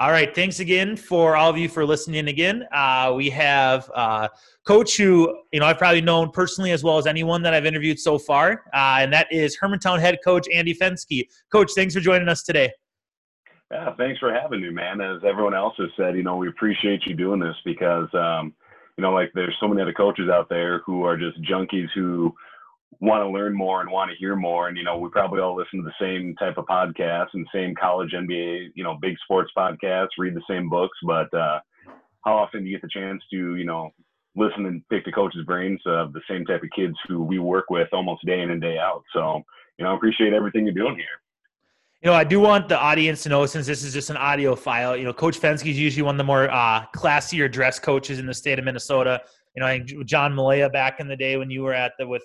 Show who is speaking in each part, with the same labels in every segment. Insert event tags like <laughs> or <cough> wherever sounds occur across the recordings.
Speaker 1: All right. Thanks again for all of you for listening again. Uh, we have uh, coach who, you know, I've probably known personally as well as anyone that I've interviewed so far, uh, and that is Hermantown head coach Andy Fenske. Coach, thanks for joining us today.
Speaker 2: Yeah, thanks for having me, man. As everyone else has said, you know, we appreciate you doing this because, um, you know, like there's so many other coaches out there who are just junkies who want to learn more and want to hear more. And, you know, we probably all listen to the same type of podcasts and same college NBA, you know, big sports podcasts, read the same books. But uh, how often do you get the chance to, you know, listen and pick the coach's brains of the same type of kids who we work with almost day in and day out? So, you know, I appreciate everything you're doing here.
Speaker 1: You know, I do want the audience to know, since this is just an audio file, you know, Coach Fenske is usually one of the more uh, classier dress coaches in the state of Minnesota you know, I think John Malaya back in the day when you were at the with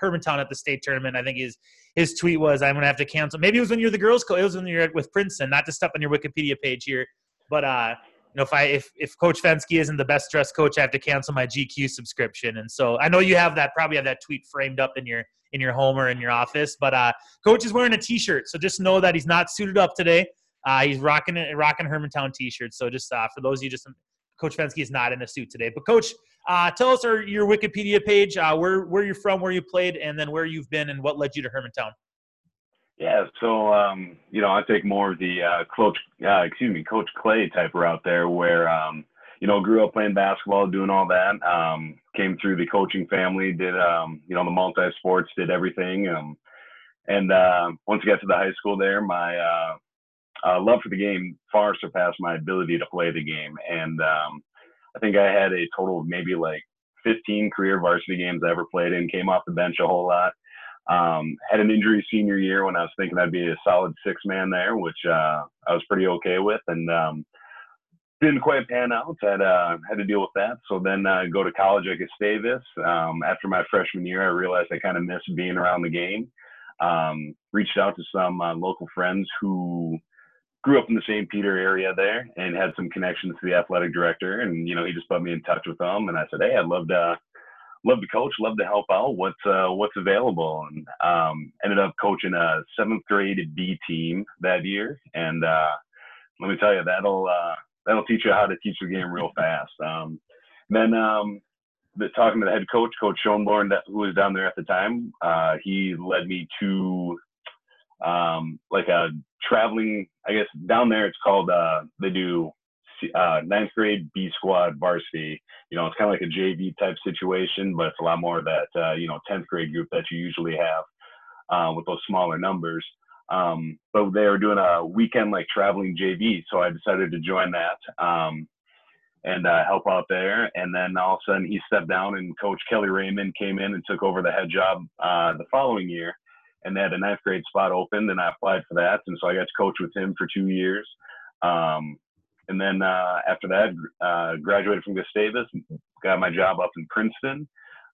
Speaker 1: Hermantown at the state tournament, I think his his tweet was, "I'm gonna have to cancel." Maybe it was when you're the girls' coach. It was when you're with Princeton. Not to step on your Wikipedia page here, but uh, you know, if I if if Coach Fenske isn't the best dressed coach, I have to cancel my GQ subscription. And so I know you have that probably have that tweet framed up in your in your home or in your office. But uh, Coach is wearing a T-shirt, so just know that he's not suited up today. Uh, he's rocking rocking Hermantown T-shirt. So just uh, for those of you just Coach Fenske is not in a suit today. But Coach, uh, tell us our, your Wikipedia page, uh, where where you're from, where you played, and then where you've been, and what led you to Hermantown.
Speaker 2: Yeah, so um, you know, I take more of the uh, coach, uh, excuse me, Coach Clay type route there, where um, you know, grew up playing basketball, doing all that. Um, came through the coaching family, did um, you know the multi sports, did everything. Um, and uh, once I got to the high school there, my uh, love for the game far surpassed my ability to play the game. And um, I think I had a total of maybe like 15 career varsity games I ever played in, came off the bench a whole lot. Um, had an injury senior year when I was thinking I'd be a solid six man there, which uh, I was pretty okay with. And um, didn't quite pan out. Had uh, had to deal with that. So then uh, go to college at Gustavus. Um, after my freshman year, I realized I kind of missed being around the game. Um, reached out to some uh, local friends who grew up in the St. Peter area there and had some connections to the athletic director. And, you know, he just put me in touch with them. And I said, Hey, I'd love to, love to coach, love to help out. What's, uh, what's available? And, um, ended up coaching a seventh grade B team that year. And, uh, let me tell you, that'll, uh, that'll teach you how to teach the game real fast. Um, then, um, the, talking to the head coach, Coach Schoenborn, that, who was down there at the time, uh, he led me to um, like a traveling. I guess down there it's called. Uh, they do uh, ninth grade B squad varsity. You know, it's kind of like a JV type situation, but it's a lot more of that uh, you know 10th grade group that you usually have uh, with those smaller numbers. Um, but they were doing a weekend like traveling JV, so I decided to join that um, and uh, help out there. And then all of a sudden he stepped down, and Coach Kelly Raymond came in and took over the head job uh, the following year and they had a ninth grade spot open, and I applied for that, and so I got to coach with him for two years. Um, and then uh, after that, uh, graduated from Gustavus, got my job up in Princeton,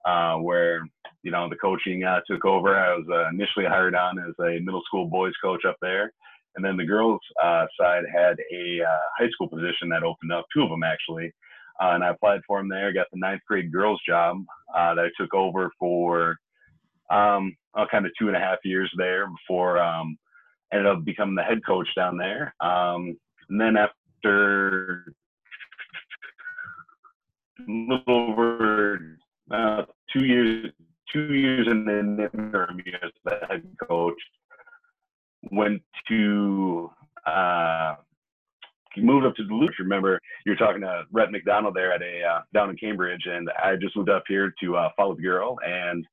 Speaker 2: uh, where you know the coaching uh, took over. I was uh, initially hired on as a middle school boys coach up there, and then the girls uh, side had a high school position that opened up, two of them actually. and I applied for them there. Got the ninth grade girls job that I took over for um, kind of two and a half years there before um, ended up becoming the head coach down there. Um, and then after a little over uh, two years, two years in the interim as the head coach, went to uh, moved up to Duluth. Remember, you're talking to Rhett McDonald there at a uh, down in Cambridge, and I just moved up here to uh, follow the girl and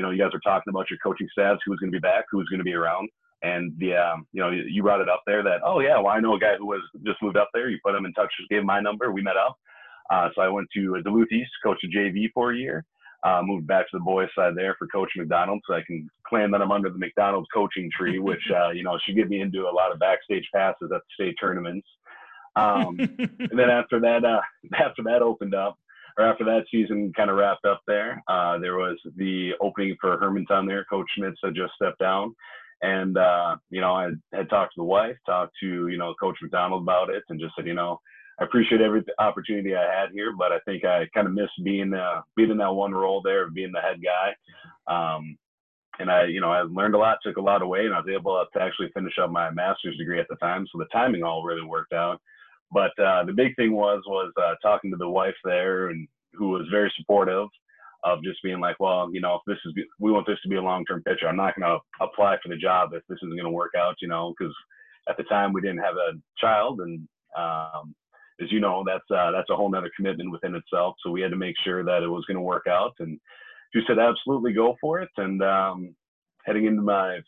Speaker 2: you know, you guys were talking about your coaching staffs, who was going to be back, who was going to be around. And the, um, you know, you brought it up there that, oh yeah, well, I know a guy who was just moved up there. You put him in touch, just gave him my number. We met up. Uh, so I went to Duluth East, coached a JV for a year. Uh, moved back to the boys side there for Coach McDonald, so I can claim that I'm under the McDonald coaching tree, which <laughs> uh, you know should get me into a lot of backstage passes at the state tournaments. Um, and then after that, uh, <laughs> after that opened up, or after that season kind of wrapped up there, uh, there was the opening for Hermantown there. Coach Schmitz had just stepped down. And, uh, you know, I had talked to the wife, talked to, you know, Coach McDonald about it and just said, you know, I appreciate every opportunity I had here, but I think I kind of missed being, uh, being in that one role there being the head guy. Um, and I, you know, I learned a lot, took a lot away, and I was able to actually finish up my master's degree at the time. So the timing all really worked out. But uh, the big thing was was uh, talking to the wife there, and who was very supportive of just being like, well, you know, if this is we want this to be a long term pitcher, I'm not going to apply for the job if this isn't going to work out, you know, because at the time we didn't have a child, and um, as you know, that's uh, that's a whole nother commitment within itself. So we had to make sure that it was going to work out, and she said, absolutely go for it. And um, heading into my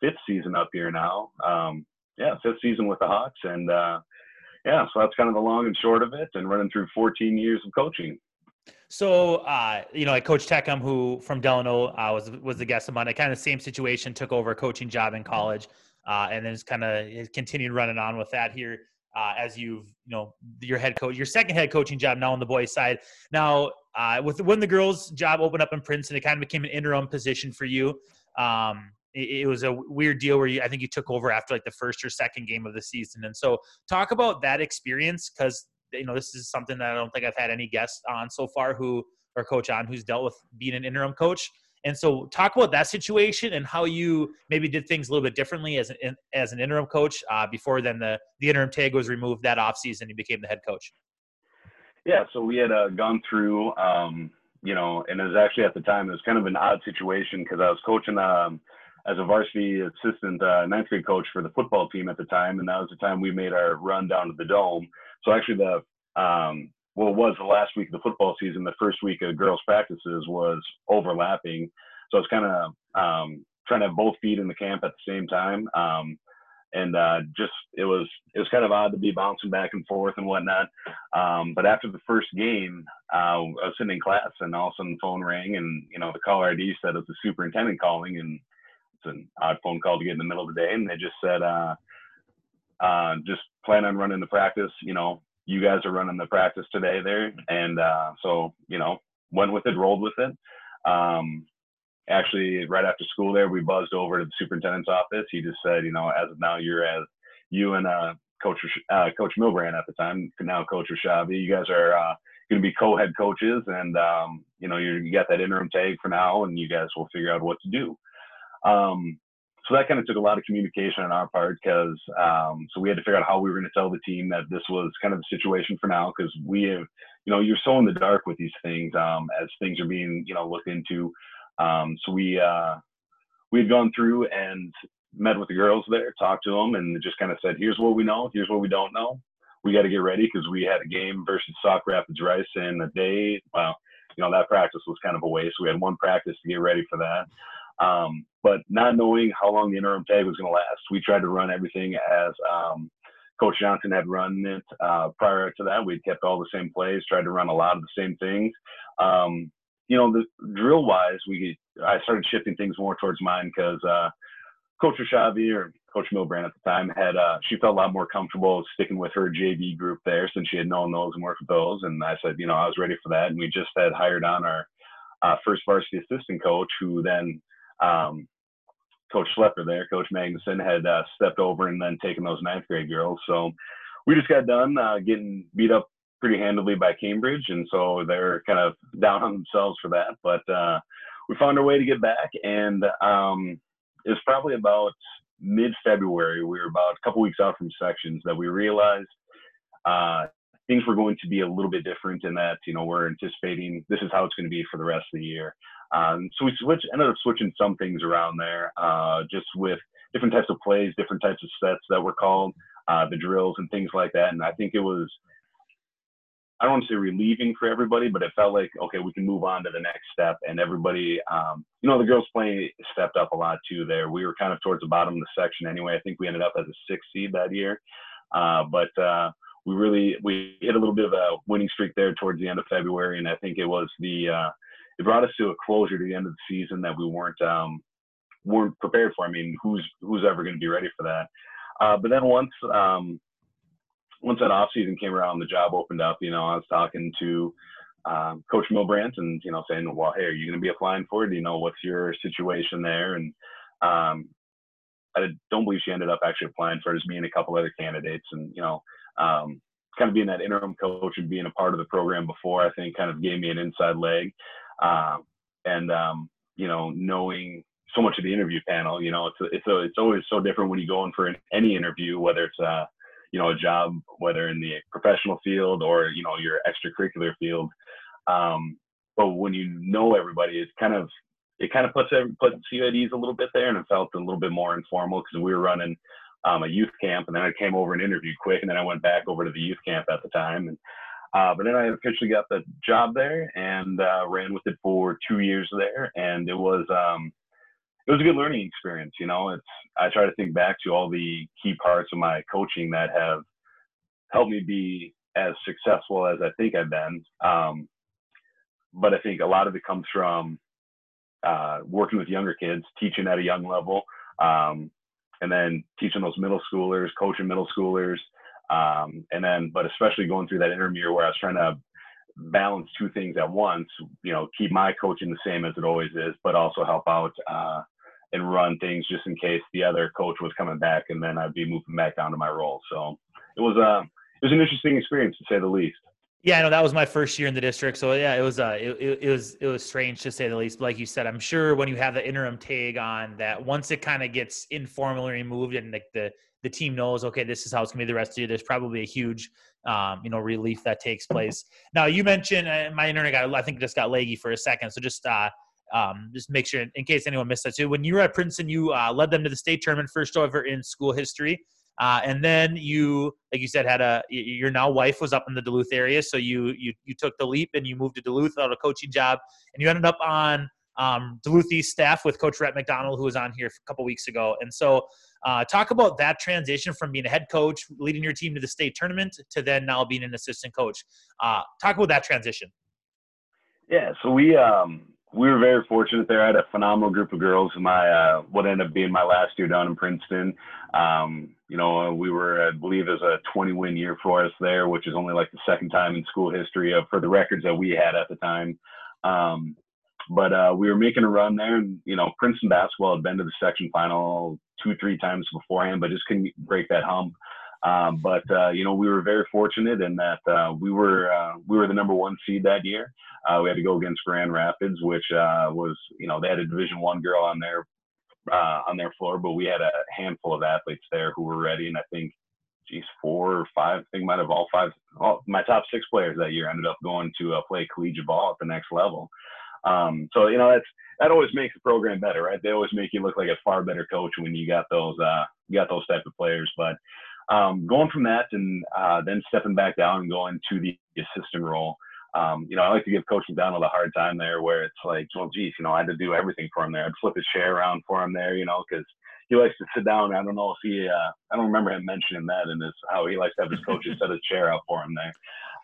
Speaker 2: fifth season up here now, um, yeah, fifth season with the Hawks, and uh, yeah, so that's kind of the long and short of it, and running through 14 years of coaching.
Speaker 1: So, uh, you know, like Coach Teckham, who from Delano uh, was was the guest of mine. Kind of same situation, took over a coaching job in college, uh, and then just kind of continued running on with that here uh, as you've you know your head coach, your second head coaching job now on the boys' side. Now, uh, with when the girls' job opened up in Princeton, it kind of became an interim position for you. Um, it, it was a weird deal where you, I think you took over after like the first or second game of the season, and so talk about that experience because you know this is something that I don't think I've had any guests on so far who or coach on who's dealt with being an interim coach. And so, talk about that situation and how you maybe did things a little bit differently as an as an interim coach uh, before then the the interim tag was removed that offseason. You became the head coach.
Speaker 2: Yeah, so we had uh, gone through, um, you know, and it was actually at the time it was kind of an odd situation because I was coaching um, as a varsity assistant uh, ninth grade coach for the football team at the time, and that was the time we made our run down to the dome. So actually, the um, well, it was the last week of the football season. The first week of girls' practices was overlapping, so it's kind of um, trying to have both feet in the camp at the same time. Um, and uh, just it was it was kind of odd to be bouncing back and forth and whatnot. Um, but after the first game, uh, I was sitting in class, and all of a sudden the phone rang, and you know the caller ID said it's the superintendent calling, and it's an odd phone call to get in the middle of the day, and they just said, uh, uh, just plan on running the practice, you know, you guys are running the practice today there. And uh, so, you know, went with it, rolled with it. Um, actually, right after school there, we buzzed over to the superintendent's office. He just said, you know, as of now, you're as you and uh, Coach uh, Coach Milbrand at the time, now Coach Rashavi, you guys are uh, going to be co-head coaches, and um, you know, you got that interim tag for now, and you guys will figure out what to do. Um, so that kind of took a lot of communication on our part because um, so we had to figure out how we were going to tell the team that this was kind of the situation for now because we have you know you're so in the dark with these things um, as things are being you know looked into. Um, so we uh, we had gone through and met with the girls there talked to them and just kind of said here's what we know here's what we don't know. We got to get ready because we had a game versus Sauk Rapids Rice in a day. Well you know that practice was kind of a waste. We had one practice to get ready for that um, but not knowing how long the interim tag was going to last, we tried to run everything as um, Coach Johnson had run it uh, prior to that. We'd kept all the same plays, tried to run a lot of the same things. Um, you know, the drill wise, we I started shifting things more towards mine because uh, Coach Rashavi or Coach Milbrand at the time had uh, she felt a lot more comfortable sticking with her JV group there since she had known those and worked with those. And I said, you know, I was ready for that. And we just had hired on our uh, first varsity assistant coach, who then um, Coach Schlepper there, Coach Magnuson had uh, stepped over and then taken those ninth grade girls. So we just got done uh, getting beat up pretty handily by Cambridge, and so they're kind of down on themselves for that. But uh, we found our way to get back, and um, it was probably about mid-February. We were about a couple weeks out from sections that we realized uh, things were going to be a little bit different in that you know we're anticipating this is how it's going to be for the rest of the year. Um, so we switch, ended up switching some things around there, uh, just with different types of plays, different types of sets that were called, uh, the drills and things like that. And I think it was, I don't want to say relieving for everybody, but it felt like, okay, we can move on to the next step. And everybody, um, you know, the girls play stepped up a lot too there. We were kind of towards the bottom of the section anyway. I think we ended up as a six seed that year. Uh, but, uh, we really, we hit a little bit of a winning streak there towards the end of February. And I think it was the, uh, it brought us to a closure to the end of the season that we weren't um, weren't prepared for. I mean, who's who's ever going to be ready for that? Uh, but then once um, once that off season came around, the job opened up. You know, I was talking to um, Coach Milbrandt and you know saying, well, hey, are you going to be applying for it? You know, what's your situation there? And um, I don't believe she ended up actually applying for it. As me and a couple other candidates, and you know, um, kind of being that interim coach and being a part of the program before, I think kind of gave me an inside leg. Um, and um, you know, knowing so much of the interview panel, you know, it's a, it's a, it's always so different when you go in for an, any interview, whether it's uh, you know, a job, whether in the professional field or, you know, your extracurricular field. Um, but when you know everybody, it's kind of, it kind of puts, puts you at ease a little bit there and it felt a little bit more informal because we were running um, a youth camp and then I came over and interviewed quick and then I went back over to the youth camp at the time. And, uh, but then I officially got the job there and uh, ran with it for two years there. And it was, um, it was a good learning experience. You know, it's I try to think back to all the key parts of my coaching that have helped me be as successful as I think I've been. Um, but I think a lot of it comes from uh, working with younger kids, teaching at a young level, um, and then teaching those middle schoolers, coaching middle schoolers, um, and then but especially going through that intermediate where I was trying to balance two things at once. You know, keep my coaching the same as it always is, but also help out uh, and run things just in case the other coach was coming back, and then I'd be moving back down to my role. So it was a uh, it was an interesting experience to say the least.
Speaker 1: Yeah, I know that was my first year in the district, so yeah, it was uh, it, it, it was it was strange to say the least. But like you said, I'm sure when you have the interim tag on, that once it kind of gets informally removed and like the the team knows, okay, this is how it's gonna be the rest of you. There's probably a huge, um, you know, relief that takes place. Now you mentioned uh, my internet got, I think, just got laggy for a second, so just uh, um, just make sure in case anyone missed that too. When you were at Princeton, you uh, led them to the state tournament, first ever in school history. Uh, and then you, like you said, had a your now wife was up in the Duluth area, so you you you took the leap and you moved to Duluth without a coaching job, and you ended up on um, Duluth East staff with Coach Rhett McDonald, who was on here a couple weeks ago. And so, uh, talk about that transition from being a head coach, leading your team to the state tournament, to then now being an assistant coach. Uh, talk about that transition.
Speaker 2: Yeah, so we um, we were very fortunate there. I had a phenomenal group of girls. In my uh, what ended up being my last year down in Princeton. Um, you know, we were, I believe, it was a 20 win year for us there, which is only like the second time in school history of, for the records that we had at the time. Um, but uh, we were making a run there, and you know, Princeton basketball had been to the section final two, three times beforehand, but just couldn't break that hump. Um, but uh, you know, we were very fortunate in that uh, we were uh, we were the number one seed that year. Uh, we had to go against Grand Rapids, which uh, was you know they had a Division One girl on their uh, on their floor, but we had a handful of athletes there who were ready, and I think. Geez, four or five. I think might have all five. All, my top six players that year ended up going to play collegiate ball at the next level. Um, so you know that's that always makes the program better, right? They always make you look like a far better coach when you got those uh, you got those type of players. But um, going from that and uh, then stepping back down and going to the assistant role. Um, you know, I like to give Coach McDonald a hard time there, where it's like, well, geez, you know, I had to do everything for him there. I'd flip his chair around for him there, you know, because he likes to sit down. I don't know if he, uh, I don't remember him mentioning that in his how he likes to have his coaches set his chair up for him there.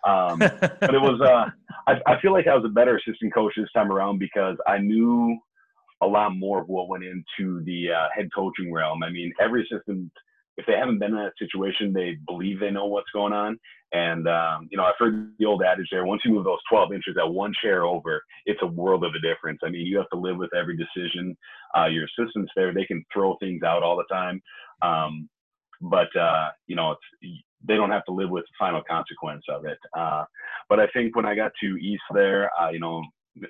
Speaker 2: Um, but it was, uh, I, I feel like I was a better assistant coach this time around because I knew a lot more of what went into the uh, head coaching realm. I mean, every assistant if they haven't been in that situation, they believe they know what's going on. And um, you know, I've heard the old adage there: once you move those 12 inches, that one chair over, it's a world of a difference. I mean, you have to live with every decision. Uh, your assistants there, they can throw things out all the time, um, but uh, you know, they don't have to live with the final consequence of it. Uh, but I think when I got to East there, uh, you know,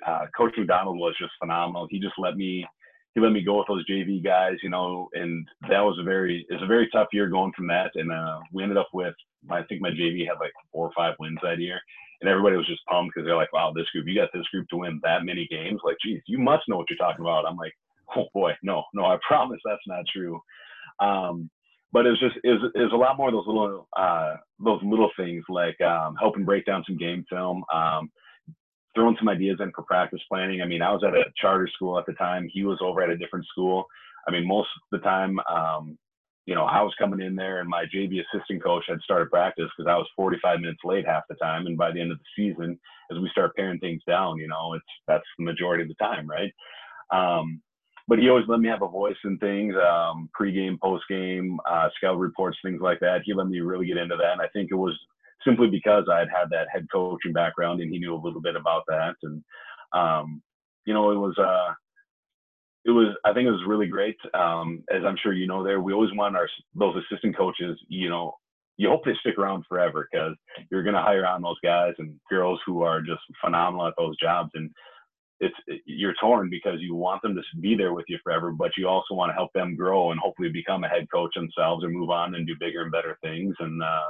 Speaker 2: uh, Coach McDonald was just phenomenal. He just let me he let me go with those JV guys, you know, and that was a very it's a very tough year going from that. And uh, we ended up with I think my JV had like four or five wins that year, and everybody was just pumped because they're like, wow, this group, you got this group to win that many games. Like, geez, you must know what you're talking about. I'm like, oh boy, no, no, I <laughs> promise that's not true. Um, but it was just it was, it was a lot more of those little uh, those little things like um, helping break down some game film. Um, throwing some ideas in for practice planning. I mean, I was at a charter school at the time. He was over at a different school. I mean, most of the time, um, you know, I was coming in there and my JV assistant coach had started practice because I was 45 minutes late half the time. And by the end of the season, as we start paring things down, you know, it's that's the majority of the time, right? Um, but he always let me have a voice in things, um, pregame, postgame, uh, scout reports, things like that. He let me really get into that. And I think it was simply because I had had that head coaching background and he knew a little bit about that. And, um, you know, it was, uh, it was, I think it was really great. Um, as I'm sure you know there, we always want our, those assistant coaches, you know, you hope they stick around forever because you're going to hire on those guys and girls who are just phenomenal at those jobs. And it's you're torn because you want them to be there with you forever, but you also want to help them grow and hopefully become a head coach themselves or move on and do bigger and better things. And uh,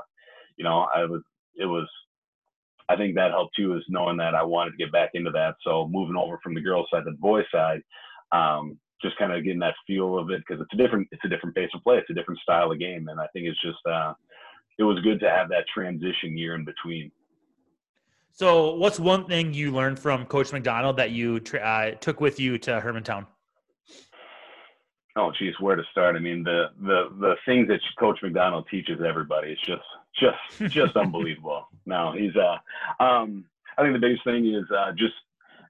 Speaker 2: you know, I was it was I think that helped too is knowing that I wanted to get back into that. So moving over from the girls side to the boys side, um, just kind of getting that feel of it because it's a different it's a different pace of play, it's a different style of game, and I think it's just uh, it was good to have that transition year in between.
Speaker 1: So, what's one thing you learned from Coach McDonald that you uh, took with you to Hermantown?
Speaker 2: Oh, geez, where to start? I mean, the the the things that Coach McDonald teaches everybody is just just <laughs> just unbelievable. No, he's uh, um, I think the biggest thing is uh, just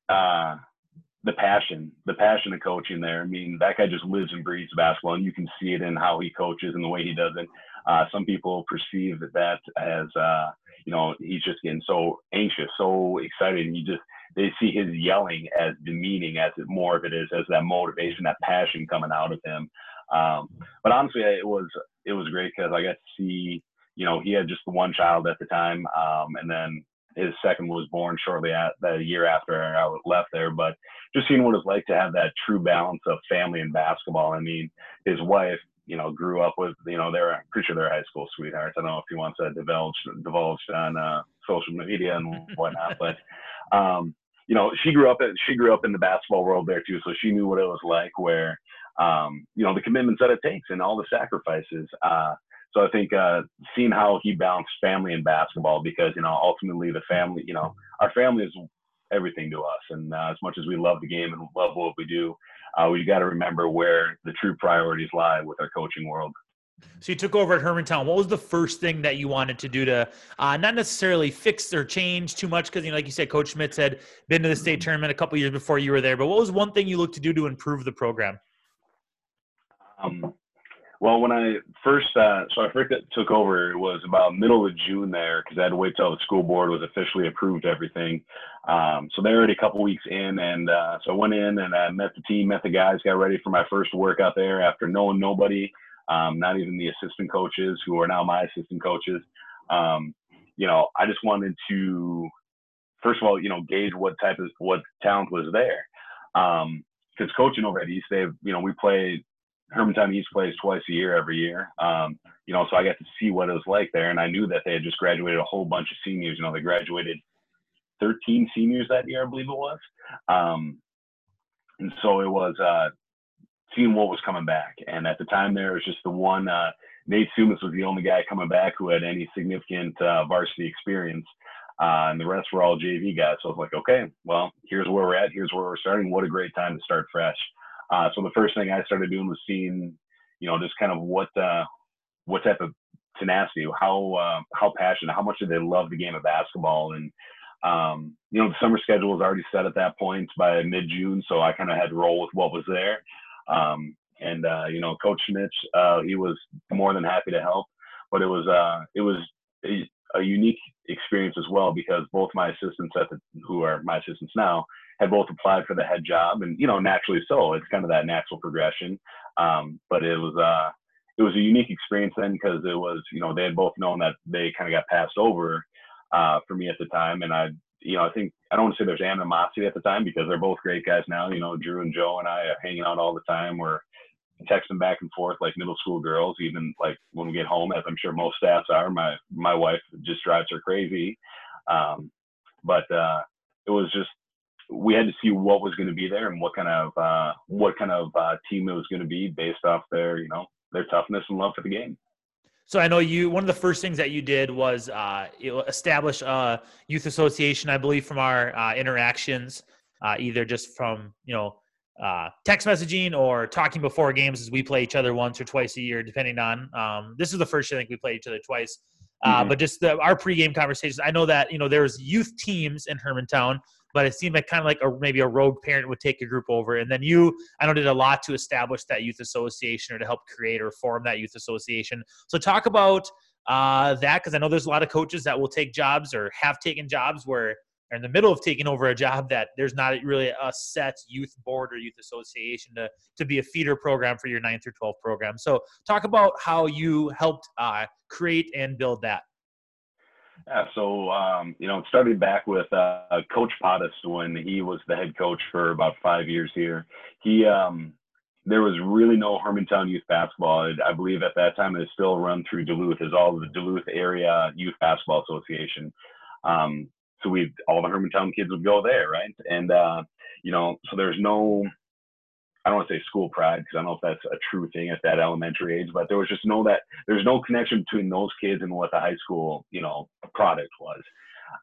Speaker 2: uh, the passion, the passion of coaching there. I mean, that guy just lives and breathes basketball, and you can see it in how he coaches and the way he does it. Uh, some people perceive that that as uh, you know, he's just getting so anxious, so excited, and you just they see his yelling as demeaning as it more of it is as that motivation, that passion coming out of him. Um, but honestly, it was it was great because I got to see, you know, he had just the one child at the time, um, and then his second was born shortly at the year after I left there. But just seeing what it's like to have that true balance of family and basketball. I mean, his wife, you know, grew up with, you know, they're, I'm pretty sure they're high school sweethearts. I don't know if he wants to divulge, divulge on uh, social media and <laughs> whatnot, but, um, you know, she grew up, at, she grew up in the basketball world there too. So she knew what it was like where, um, you know, the commitments that it takes and all the sacrifices. Uh, so I think uh, seeing how he balanced family and basketball, because you know ultimately the family, you know, our family is everything to us, and uh, as much as we love the game and love what we do, uh, we got to remember where the true priorities lie with our coaching world.
Speaker 1: So you took over at Hermantown. What was the first thing that you wanted to do to uh, not necessarily fix or change too much? Because you know, like you said, Coach Schmitz had been to the state tournament a couple years before you were there. But what was one thing you looked to do to improve the program?
Speaker 2: Um, well, when I first, uh, so I first took over, it was about middle of June there because I had to wait till the school board was officially approved everything. Um, so they're already a couple weeks in, and uh, so I went in and I met the team, met the guys, got ready for my first workout there after knowing nobody, um, not even the assistant coaches who are now my assistant coaches. Um, you know, I just wanted to, first of all, you know, gauge what type of what talent was there. Because um, coaching over at East, they've, you know, we played Hermantown East plays twice a year every year. Um, you know, so I got to see what it was like there, and I knew that they had just graduated a whole bunch of seniors. You know, they graduated 13 seniors that year, I believe it was. Um, and so it was uh, seeing what was coming back. And at the time, there was just the one. Uh, Nate Sumas was the only guy coming back who had any significant uh, varsity experience. Uh, and the rest were all JV guys. So I was like, okay, well, here's where we're at. Here's where we're starting. What a great time to start fresh. Uh, so the first thing I started doing was seeing, you know, just kind of what uh, what type of tenacity, how uh, how passionate, how much do they love the game of basketball, and um, you know, the summer schedule was already set at that point by mid June, so I kind of had to roll with what was there. Um, and uh, you know, Coach Schmitz, uh, he was more than happy to help, but it was uh, it was a, a unique experience as well because both my assistants at the, who are my assistants now had both applied for the head job, and you know, naturally so. It's kind of that natural progression. Um, but it was uh, it was a unique experience then because it was you know they had both known that they kind of got passed over uh, for me at the time, and I you know I think I don't want to say there's animosity at the time because they're both great guys now. You know, Drew and Joe and I are hanging out all the time. We're texting back and forth like middle school girls. Even like when we get home, as I'm sure most staffs are. My my wife just drives her crazy. Um, but uh, it was just we had to see what was going to be there and what kind of uh, what kind of uh, team it was going to be based off their you know their toughness and love for the game.
Speaker 1: So I know you. One of the first things that you did was uh, establish a youth association. I believe from our uh, interactions, uh, either just from you know uh, text messaging or talking before games, as we play each other once or twice a year, depending on. Um, this is the first year I think we played each other twice. Uh, mm-hmm. But just the, our pregame conversations. I know that you know there's youth teams in Hermantown but it seemed like kind of like a, maybe a rogue parent would take a group over. And then you, I know, did a lot to establish that youth association or to help create or form that youth association. So talk about uh, that because I know there's a lot of coaches that will take jobs or have taken jobs where they're in the middle of taking over a job that there's not really a set youth board or youth association to, to be a feeder program for your 9 through 12 program. So talk about how you helped uh, create and build that.
Speaker 2: Yeah, so um, you know, it started back with uh, Coach Pottis when he was the head coach for about five years here. He um, there was really no Hermantown youth basketball. I believe at that time it was still run through Duluth, as all the Duluth area youth basketball association. Um, so we all the Hermantown kids would go there, right? And uh, you know, so there's no I don't want to say school pride because I don't know if that's a true thing at that elementary age, but there was just no that there's no connection between those kids and what the high school, you know, product was.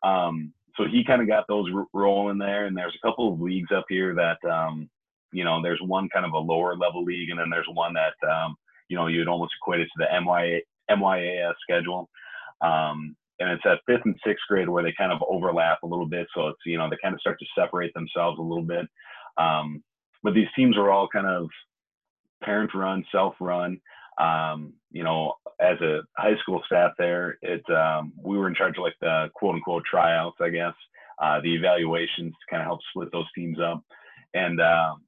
Speaker 2: Um, so he kind of got those r- rolling there, and there's a couple of leagues up here that, um, you know, there's one kind of a lower level league, and then there's one that, um, you know, you'd almost equate it to the MYA, MYAS schedule. Um, and it's at fifth and sixth grade where they kind of overlap a little bit. So it's, you know, they kind of start to separate themselves a little bit. Um, but these teams are all kind of parent run, self run. Um, you know, as a high school staff there, it um, we were in charge of like the quote unquote tryouts, I guess, uh, the evaluations to kind of help split those teams up. And um,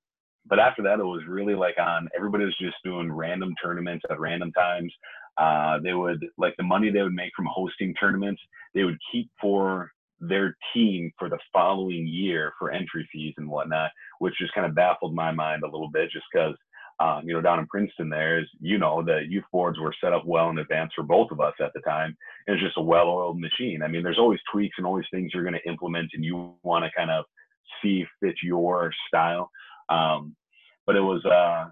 Speaker 2: but after that, it was really like on everybody was just doing random tournaments at random times. Uh, they would like the money they would make from hosting tournaments, they would keep for their team for the following year for entry fees and whatnot, which just kind of baffled my mind a little bit just because, um, you know, down in Princeton, there is, you know, the youth boards were set up well in advance for both of us at the time. And it's just a well oiled machine. I mean, there's always tweaks and always things you're going to implement and you want to kind of see fit your style. Um, but it was, uh,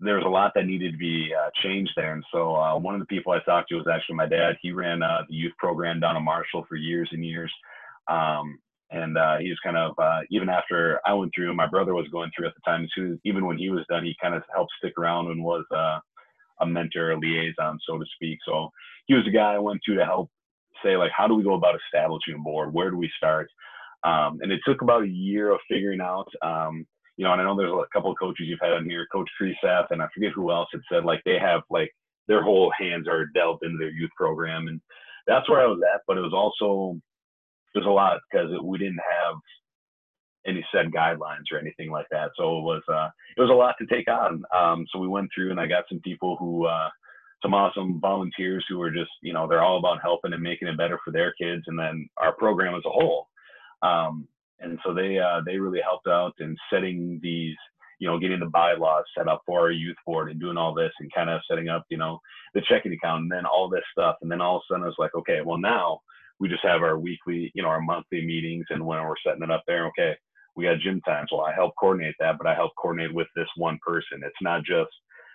Speaker 2: there was a lot that needed to be uh, changed there. And so uh, one of the people I talked to was actually my dad. He ran uh, the youth program down in Marshall for years and years. Um, and uh, he was kind of uh, even after I went through, my brother was going through at the time too. Even when he was done, he kind of helped stick around and was uh, a mentor, a liaison, so to speak. So he was the guy I went to to help say like, how do we go about establishing a board? Where do we start? Um, and it took about a year of figuring out. Um, you know, and I know there's a couple of coaches you've had on here, Coach Creasap, and I forget who else had said like they have like their whole hands are delved into their youth program, and that's where I was at. But it was also there's a lot because we didn't have any set guidelines or anything like that. So it was uh, it was a lot to take on. Um, so we went through and I got some people who uh, some awesome volunteers who were just you know they're all about helping and making it better for their kids and then our program as a whole. Um, and so they uh, they really helped out in setting these you know getting the bylaws set up for our youth board and doing all this and kind of setting up you know the checking account and then all this stuff and then all of a sudden I was like okay well now we just have our weekly, you know, our monthly meetings. And when we're setting it up there, okay, we got gym times. Well, I help coordinate that, but I help coordinate with this one person. It's not just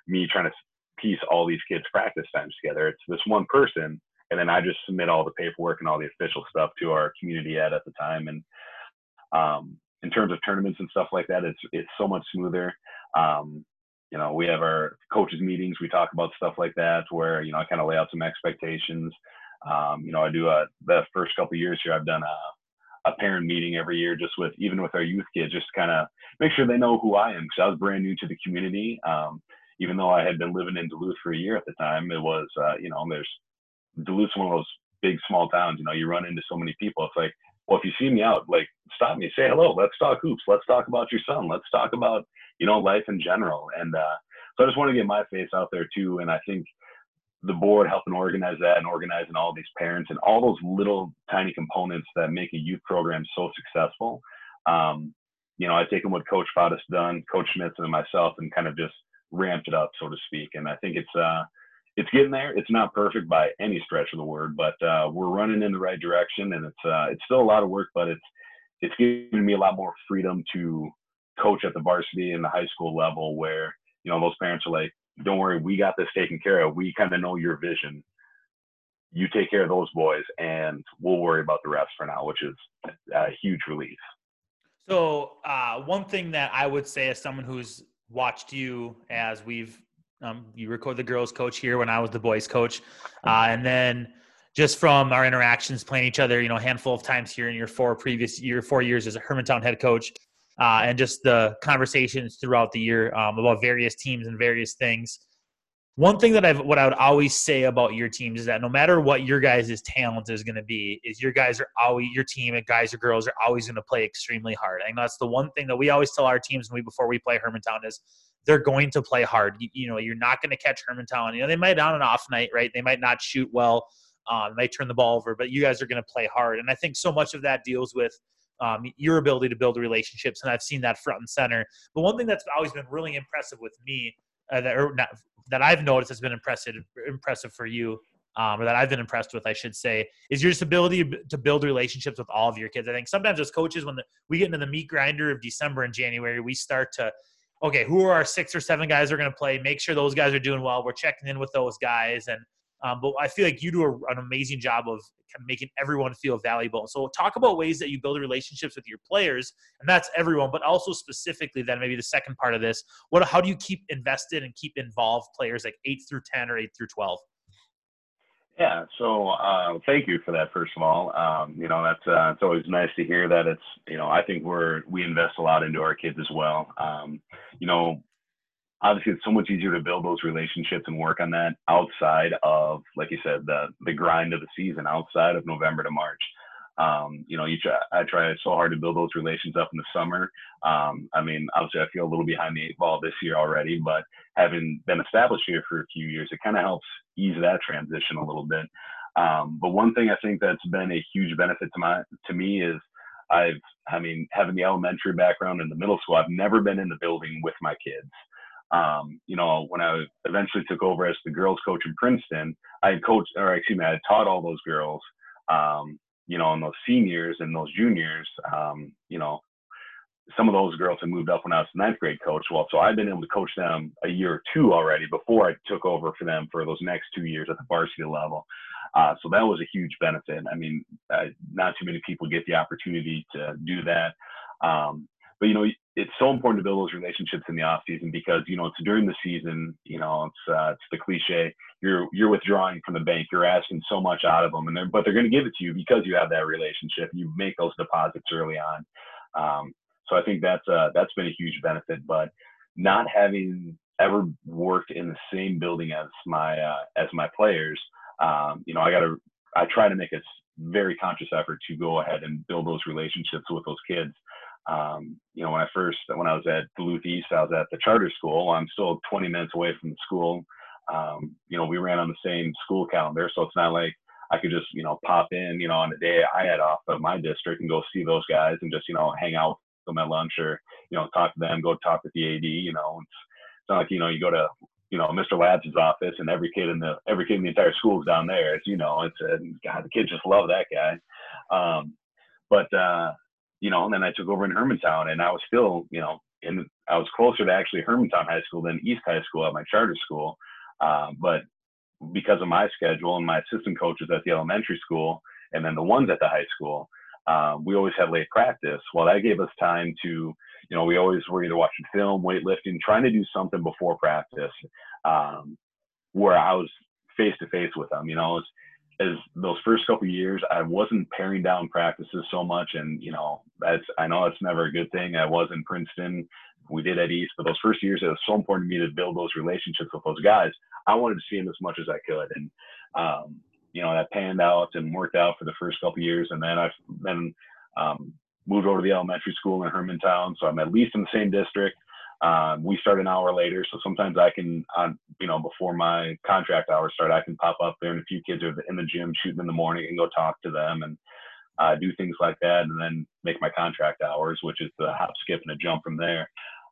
Speaker 2: me trying to piece all these kids' practice times together. It's this one person. And then I just submit all the paperwork and all the official stuff to our community ed at the time. And um, in terms of tournaments and stuff like that, it's it's so much smoother. Um, you know, we have our coaches meetings. We talk about stuff like that, where you know I kind of lay out some expectations. Um, you know, I do a, the first couple years here, I've done a, a parent meeting every year, just with even with our youth kids, just kind of make sure they know who I am because I was brand new to the community. Um, even though I had been living in Duluth for a year at the time, it was, uh, you know, there's Duluth's one of those big small towns. You know, you run into so many people. It's like, well, if you see me out, like stop me, say hello, let's talk hoops, let's talk about your son, let's talk about, you know, life in general. And uh, so I just want to get my face out there too. And I think the board helping organize that and organizing all these parents and all those little tiny components that make a youth program so successful. Um, you know, I take them what Coach Fott done, Coach Smith, and myself, and kind of just ramped it up, so to speak. And I think it's uh, it's getting there. It's not perfect by any stretch of the word, but uh, we're running in the right direction, and it's uh, it's still a lot of work, but it's it's giving me a lot more freedom to coach at the varsity and the high school level, where you know those parents are like, don't worry, we got this taken care of. We kind of know your vision. You take care of those boys, and we'll worry about the rest for now, which is a huge relief.
Speaker 1: So, uh, one thing that I would say as someone who's watched you as we've um, you record the girls coach here when I was the boys coach, uh, and then just from our interactions playing each other, you know, a handful of times here in your four previous year, four years as a Hermantown head coach, uh, and just the conversations throughout the year um, about various teams and various things. One thing that I've what I would always say about your teams is that no matter what your guys' talent is going to be, is your guys are always your team and guys or girls are always going to play extremely hard. I think that's the one thing that we always tell our teams when we before we play Hermantown is they're going to play hard. You, you know, you're not going to catch Hermantown. You know, they might on an off night, right? They might not shoot well um, might turn the ball over, but you guys are going to play hard. And I think so much of that deals with um, your ability to build relationships, and I've seen that front and center. But one thing that's always been really impressive with me, uh, that or not, that I've noticed has been impressive impressive for you, um, or that I've been impressed with, I should say, is your ability to build relationships with all of your kids. I think sometimes as coaches, when the, we get into the meat grinder of December and January, we start to okay, who are our six or seven guys are going to play? Make sure those guys are doing well. We're checking in with those guys, and um, but I feel like you do a, an amazing job of making everyone feel valuable. So talk about ways that you build relationships with your players, and that's everyone, but also specifically then maybe the second part of this. What how do you keep invested and keep involved players like eight through ten or eight through twelve?
Speaker 2: Yeah, so uh, thank you for that. First of all, um, you know that's uh, it's always nice to hear that it's you know I think we're we invest a lot into our kids as well. Um, you know, obviously it's so much easier to build those relationships and work on that outside of like you said the the grind of the season outside of November to March. Um, you know, you try, I try so hard to build those relations up in the summer. Um, I mean, obviously, I feel a little behind the eight ball this year already, but having been established here for a few years, it kind of helps ease that transition a little bit. Um, but one thing I think that's been a huge benefit to my to me is I've, I mean, having the elementary background and the middle school, I've never been in the building with my kids. Um, you know, when I eventually took over as the girls coach in Princeton, I had coached, or excuse me, I had taught all those girls. Um, you know, and those seniors and those juniors, um, you know, some of those girls had moved up when I was ninth grade coach. Well, so I've been able to coach them a year or two already before I took over for them for those next two years at the varsity level. Uh, so that was a huge benefit. I mean, not too many people get the opportunity to do that. Um, but you know, it's so important to build those relationships in the off season because you know it's during the season. You know, it's uh, it's the cliche. You're you're withdrawing from the bank. You're asking so much out of them, and they're, but they're going to give it to you because you have that relationship. You make those deposits early on. Um, so I think that's uh, that's been a huge benefit. But not having ever worked in the same building as my uh, as my players, um, you know, I got to I try to make a very conscious effort to go ahead and build those relationships with those kids um, you know, when I first, when I was at Duluth East, I was at the charter school. I'm still 20 minutes away from the school. Um, you know, we ran on the same school calendar, so it's not like I could just, you know, pop in, you know, on the day I had off of my district and go see those guys and just, you know, hang out with them at lunch or, you know, talk to them, go talk with the AD. You know, it's, it's not like you know you go to you know Mr. Labs' office and every kid in the every kid in the entire school is down there. It's you know it's a, God the kids just love that guy. Um, but uh, you know, and then I took over in Hermantown and I was still, you know, and I was closer to actually Hermantown High School than East High School at my charter school. Uh, but because of my schedule and my assistant coaches at the elementary school and then the ones at the high school, um, we always had late practice. Well, that gave us time to, you know, we always were either watching film, weightlifting, trying to do something before practice um, where I was face to face with them. You know, as those first couple years, I wasn't paring down practices so much, and you know that's I know that's never a good thing. I was in Princeton, we did at East, but those first years it was so important to me to build those relationships with those guys. I wanted to see them as much as I could, and um, you know that panned out and worked out for the first couple years, and then I've then um, moved over to the elementary school in Hermantown, so I'm at least in the same district. Um, we start an hour later, so sometimes I can, on you know, before my contract hours start, I can pop up there, and a few kids are in the gym shooting in the morning, and go talk to them and uh, do things like that, and then make my contract hours, which is the hop, skip, and a jump from there.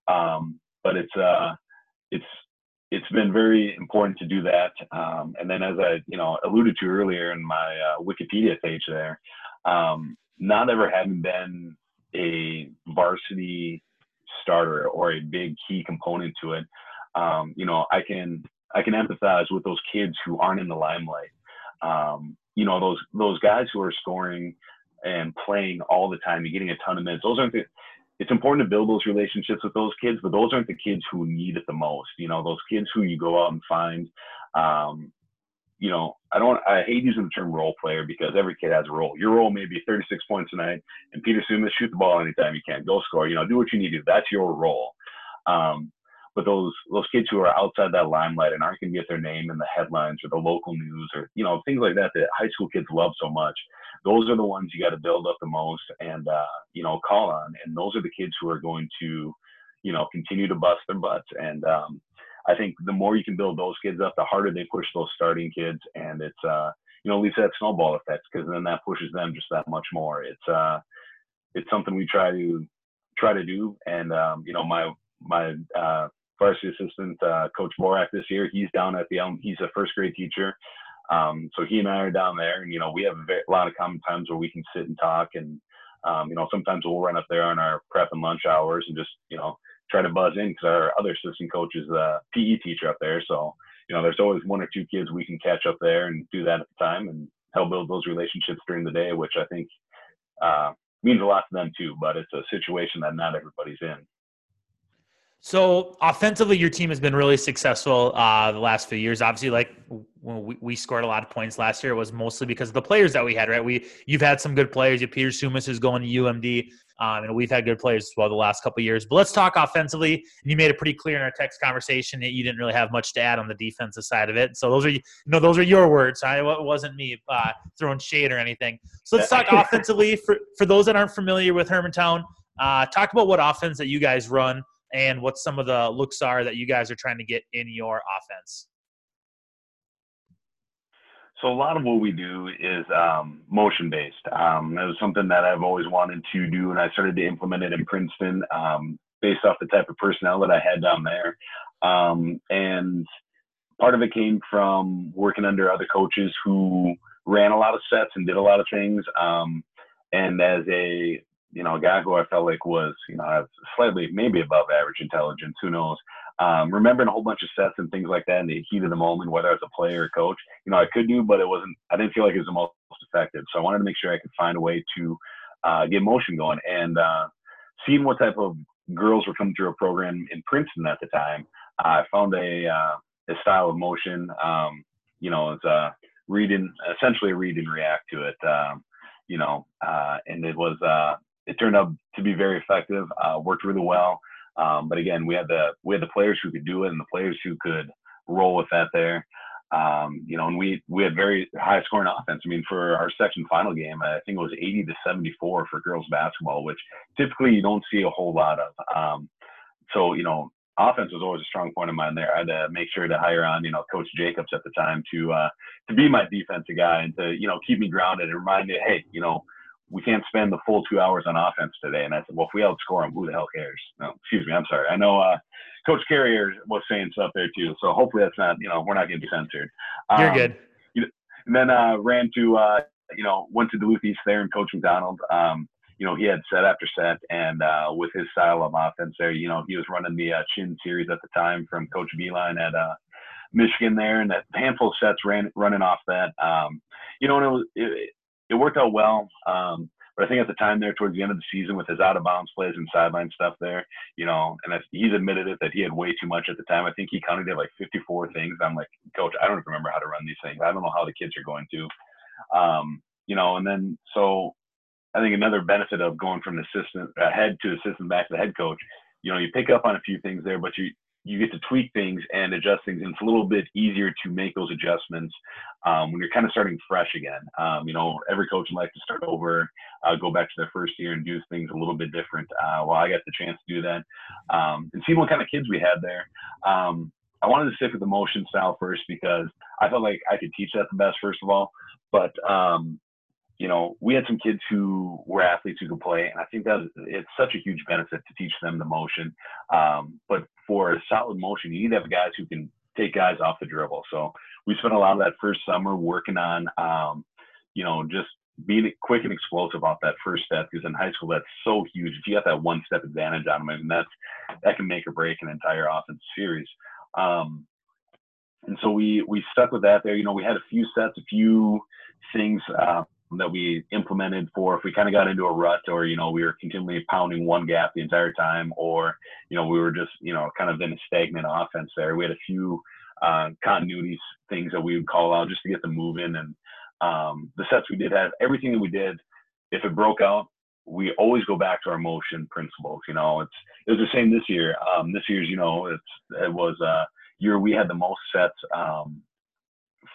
Speaker 2: Um, but it's uh, it's it's been very important to do that. Um, and then, as I you know alluded to earlier in my uh, Wikipedia page there, um, not ever having been a varsity starter or a big key component to it, um, you know, I can I can empathize with those kids who aren't in the limelight. Um, you know, those those guys who are scoring and playing all the time and getting a ton of minutes. Those aren't the. It's important to build those relationships with those kids, but those aren't the kids who need it the most. You know, those kids who you go out and find. Um, you know, I don't, I hate using the term role player because every kid has a role. Your role may be 36 points tonight, and Peter Sumas shoot the ball anytime you can, go score. You know, do what you need to. That's your role. Um, but those those kids who are outside that limelight and aren't going to get their name in the headlines or the local news or you know things like that that high school kids love so much, those are the ones you got to build up the most and uh, you know call on. And those are the kids who are going to, you know, continue to bust their butts and um, I think the more you can build those kids up, the harder they push those starting kids, and it's uh, you know, least that snowball effect because then that pushes them just that much more. It's uh, it's something we try to try to do, and um, you know, my my uh, varsity assistant uh, coach Borak this year, he's down at the Elm. He's a first grade teacher. Um, so he and I are down there, and you know, we have a, very, a lot of common times where we can sit and talk, and um, you know, sometimes we'll run up there on our prep and lunch hours and just you know try to buzz in because our other assistant coach is a PE teacher up there. So you know, there's always one or two kids we can catch up there and do that at the time and help build those relationships during the day, which I think uh, means a lot to them too. But it's a situation that not everybody's in.
Speaker 1: So offensively, your team has been really successful uh, the last few years. Obviously, like when we, we scored a lot of points last year, it was mostly because of the players that we had. Right? We you've had some good players. You Peter Sumas is going to UMD, um, and we've had good players as well the last couple years. But let's talk offensively. And You made it pretty clear in our text conversation that you didn't really have much to add on the defensive side of it. So those are you know those are your words. I, it wasn't me uh, throwing shade or anything. So let's talk <laughs> offensively for for those that aren't familiar with Hermantown. Uh, talk about what offense that you guys run and what some of the looks are that you guys are trying to get in your offense.
Speaker 2: So a lot of what we do is um, motion based. Um, it was something that I've always wanted to do, and I started to implement it in Princeton um, based off the type of personnel that I had down there. Um, and part of it came from working under other coaches who ran a lot of sets and did a lot of things. Um, and as a you know, a guy who I felt like was, you know, slightly maybe above average intelligence. Who knows? Um, remembering a whole bunch of sets and things like that in the heat of the moment, whether as a player or coach, you know, I could do, but it wasn't. I didn't feel like it was the most effective. So I wanted to make sure I could find a way to uh, get motion going. And uh, seeing what type of girls were coming through a program in Princeton at the time, I found a uh, a style of motion. Um, you know, it's a read and essentially read and react to it. Um, you know, uh, and it was uh, it turned out to be very effective. Worked really well. Um, but again, we had the we had the players who could do it and the players who could roll with that there. Um, you know, and we we had very high scoring offense. I mean, for our section final game, I think it was 80 to 74 for girls basketball, which typically you don't see a whole lot of. Um, so you know, offense was always a strong point of mine there. I had to make sure to hire on, you know, Coach Jacobs at the time to uh, to be my defensive guy and to you know keep me grounded and remind me, hey, you know, we can't spend the full two hours on offense today. And I said, well, if we outscore them, who the hell cares? No, excuse me. I'm sorry. I know uh, Coach Carrier was saying stuff there too. So hopefully that's not, you know, we're not getting censored.
Speaker 1: Um, You're good.
Speaker 2: You know, and then uh, ran to, uh, you know, went to Duluth East there and Coach McDonald. Um, you know, he had set after set, and uh, with his style of offense there, you know, he was running the uh, Chin series at the time from Coach Beilein at uh, Michigan there, and that handful of sets ran running off that. Um, you know, and it was it, it worked out well. Um, but I think at the time there, towards the end of the season, with his out of bounds plays and sideline stuff there, you know, and he's admitted it that he had way too much at the time. I think he counted it like 54 things. I'm like, Coach, I don't remember how to run these things. I don't know how the kids are going to, um, you know. And then so I think another benefit of going from assistant uh, head to assistant back to the head coach, you know, you pick up on a few things there, but you you get to tweak things and adjust things. And it's a little bit easier to make those adjustments um, when you're kind of starting fresh again. Um, you know, every coach would like to start over, uh, go back to their first year and do things a little bit different. Uh, well, I got the chance to do that um, and see what kind of kids we had there. Um, I wanted to stick with the motion style first because I felt like I could teach that the best, first of all. But um, you know, we had some kids who were athletes who could play, and I think that it's such a huge benefit to teach them the motion. Um, but for a solid motion, you need to have guys who can take guys off the dribble. So we spent a lot of that first summer working on, um, you know, just being quick and explosive off that first step because in high school that's so huge. If you got that one step advantage on them, I mean that's that can make or break an entire offense series. Um, and so we we stuck with that there. You know, we had a few sets, a few things. Uh, that we implemented for if we kind of got into a rut or you know we were continually pounding one gap the entire time or you know we were just you know kind of in a stagnant offense there. We had a few uh, continuity things that we would call out just to get them moving and um, the sets we did have everything that we did if it broke out we always go back to our motion principles you know? It's it was the same this year. Um, this year's you know it's it was a year we had the most sets um,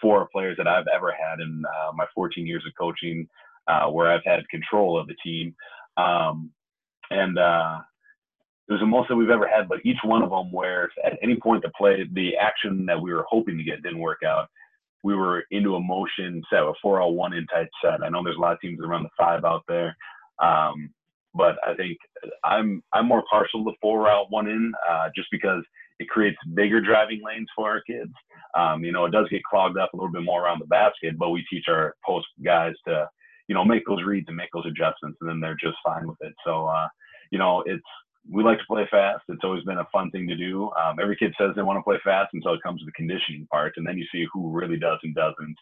Speaker 2: four players that I've ever had in uh, my 14 years of coaching, uh, where I've had control of the team. Um, and uh, it was the most that we've ever had, but each one of them where at any point the play, the action that we were hoping to get didn't work out, we were into a motion set, a four all one in type set. I know there's a lot of teams that run the five out there. Um, but I think I'm I'm more partial to four out one in uh, just because it creates bigger driving lanes for our kids. Um, you know, it does get clogged up a little bit more around the basket, but we teach our post guys to, you know, make those reads and make those adjustments, and then they're just fine with it. So, uh, you know, it's we like to play fast. It's always been a fun thing to do. Um, every kid says they want to play fast until it comes to the conditioning part, and then you see who really does and doesn't.